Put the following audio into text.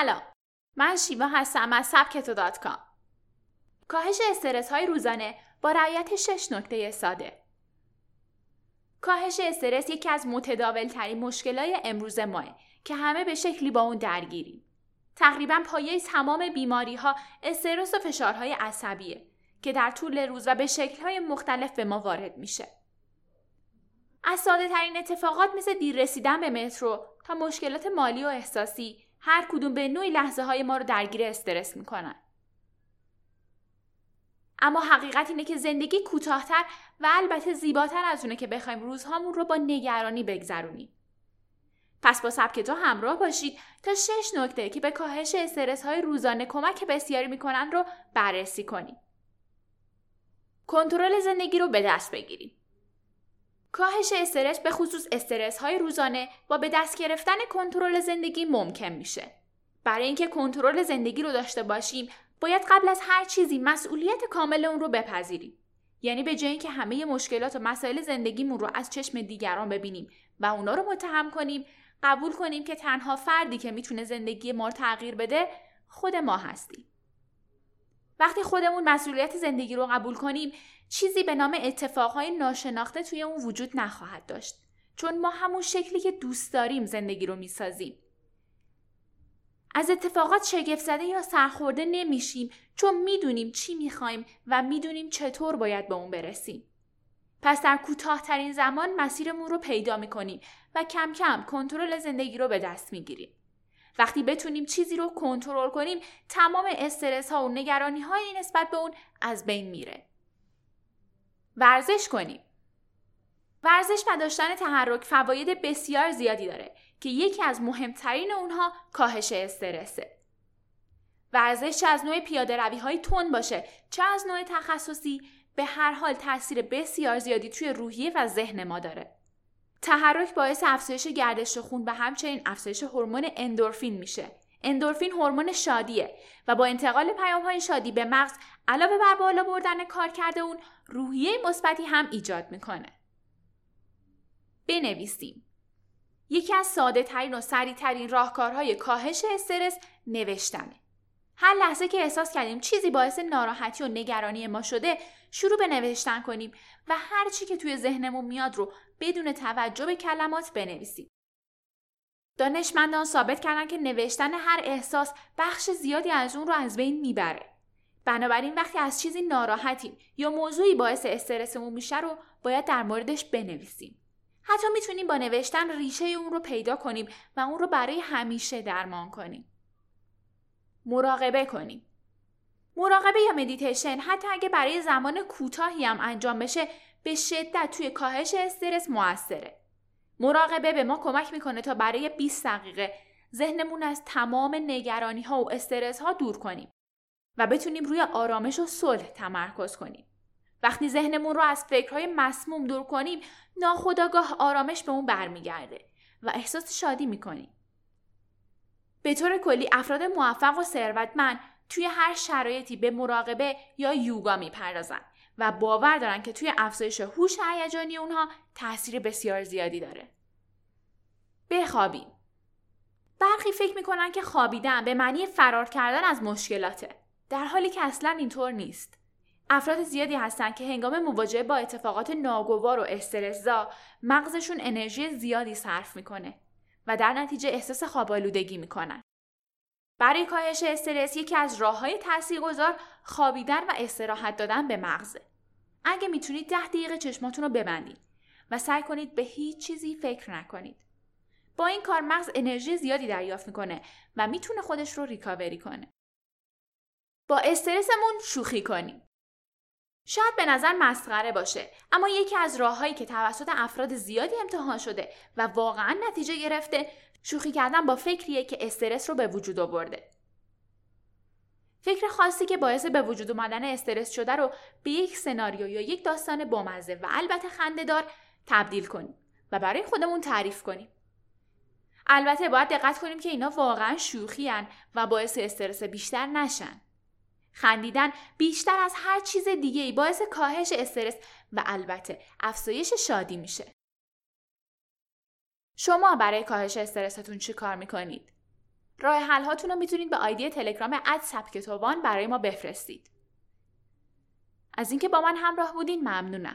سلام. من شیوا هستم از سبکتو دات کام. کاهش استرس های روزانه با رعایت شش نکته ساده. کاهش استرس یکی از متداول ترین مشکلات امروز ماه که همه به شکلی با اون درگیریم. تقریبا پایه تمام بیماری ها استرس و فشارهای عصبیه که در طول روز و به شکلهای مختلف به ما وارد میشه. از ساده ترین اتفاقات مثل دیر رسیدن به مترو تا مشکلات مالی و احساسی هر کدوم به نوعی لحظه های ما رو درگیر استرس می‌کنن. اما حقیقت اینه که زندگی کوتاهتر و البته زیباتر از اونه که بخوایم روزهامون رو با نگرانی بگذرونیم. پس با سبک تو همراه باشید تا شش نکته که به کاهش استرس های روزانه کمک بسیاری می‌کنن رو بررسی کنیم. کنترل زندگی رو به دست بگیریم. کاهش استرس به خصوص استرس های روزانه با به دست گرفتن کنترل زندگی ممکن میشه. برای اینکه کنترل زندگی رو داشته باشیم باید قبل از هر چیزی مسئولیت کامل اون رو بپذیریم. یعنی به جای اینکه همه مشکلات و مسائل زندگیمون رو از چشم دیگران ببینیم و اونا رو متهم کنیم قبول کنیم که تنها فردی که می‌تونه زندگی ما رو تغییر بده خود ما هستیم. وقتی خودمون مسئولیت زندگی رو قبول کنیم چیزی به نام اتفاقهای ناشناخته توی اون وجود نخواهد داشت. چون ما همون شکلی که دوست داریم زندگی رو می‌سازیم. از اتفاقات شگفت زده یا سرخورده نمیشیم چون می‌دونیم چی می‌خوایم و می‌دونیم چطور باید به اون برسیم. پس در کوتاهترین زمان مسیرمون رو پیدا می‌کنیم و کم کم کنترل زندگی رو به دست می‌گیریم. وقتی بتونیم چیزی رو کنترل کنیم تمام استرس ها و نگرانی های نسبت به اون از بین میره. ورزش کنیم. ورزش و داشتن تحرک فواید بسیار زیادی داره که یکی از مهمترین اونها کاهش استرسه. ورزش چه از نوع پیاده روی های تون باشه چه از نوع تخصصی؟ به هر حال تاثیر بسیار زیادی توی روحیه و ذهن ما داره. تحرک باعث افزایش گردش خون و همچنین افزایش هورمون اندورفین میشه. اندورفین هورمون شادیه و با انتقال پیام های شادی به مغز علاوه بر بالا بردن کار کرده اون روحیه مثبتی هم ایجاد می‌کنه. بنویسیم. یکی از ساده ترین و سریع ترین راهکارهای کاهش استرس نوشتنه. هر لحظه که احساس کردیم چیزی باعث ناراحتی و نگرانی ما شده شروع به نوشتن کنیم و هر چی که توی ذهنمون میاد رو بدون توجه به کلمات بنویسیم. دانشمندان ثابت کردن که نوشتن هر احساس بخش زیادی از اون رو از بین می‌بره. بنابراین وقتی از چیزی ناراحتیم یا موضوعی باعث استرسمون میشه رو باید در موردش بنویسیم. حتی می‌تونیم با نوشتن ریشه اون رو پیدا کنیم و اون رو برای همیشه درمان کنیم. مراقبه کنیم. مراقبه یا مدیتیشن حتی اگه برای زمان کوتاهی هم انجام بشه به شدت توی کاهش استرس موثره. مراقبه به ما کمک می‌کنه تا برای 20 دقیقه ذهنمون از تمام نگرانی ها و استرس ها دور کنیم و بتونیم روی آرامش و صلح تمرکز کنیم. وقتی ذهنمون رو از فکرهای مسموم دور کنیم ناخداگاه آرامش به اون برمیگرده و احساس شادی می‌کنیم. به طور کلی افراد موفق و ثروتمند توی هر شرایطی به مراقبه یا یوگا می‌پردازن و باور دارن که توی افزایش هوش هیجانی اونها تاثیر بسیار زیادی داره. بخوابیم. برخی فکر می‌کنن که خوابیدن به معنی فرار کردن از مشکلاته. در حالی که اصلا اینطور نیست. افراد زیادی هستن که هنگام مواجهه با اتفاقات ناگوار و استرسزا مغزشون انرژی زیادی صرف می‌کنه و در نتیجه احساس خوابالودگی می‌کنن. برای کاهش استرس یکی از راه های تاثیرگذار خوابیدن و استراحت دادن به مغزه. اگه می‌تونید ده دقیقه چشماتون رو ببندید و سعی کنید به هیچ چیزی فکر نکنید. با این کار مغز انرژی زیادی دریافت می‌کنه و می‌تونه خودش رو ریکاوری کنه. با استرسمون شوخی کنیم. شاید به نظر مسخره باشه اما یکی از راههایی که توسط افراد زیادی امتحان شده و واقعا نتیجه گرفته شوخی کردن با فکریه که استرس رو به وجود آورده. فکر خاصی که باعث به وجود اومدن استرس شده رو به یک سناریو یا یک داستان بامزه و البته خندهدار تبدیل کنیم و برای خودمون تعریف کنیم. البته باید دقت کنیم که اینا واقعا شوخی و باعث استرس بیشتر نشن. خندیدن بیشتر از هر چیز دیگه ای باعث کاهش استرس و البته افزایش شادی میشه. شما برای کاهش استرستون چی کار می‌کنید؟ راه حل هاتون رو می‌تونید به آیدی تلگرام اد سبکتوان برای ما بفرستید. از اینکه با من همراه بودین ممنونم.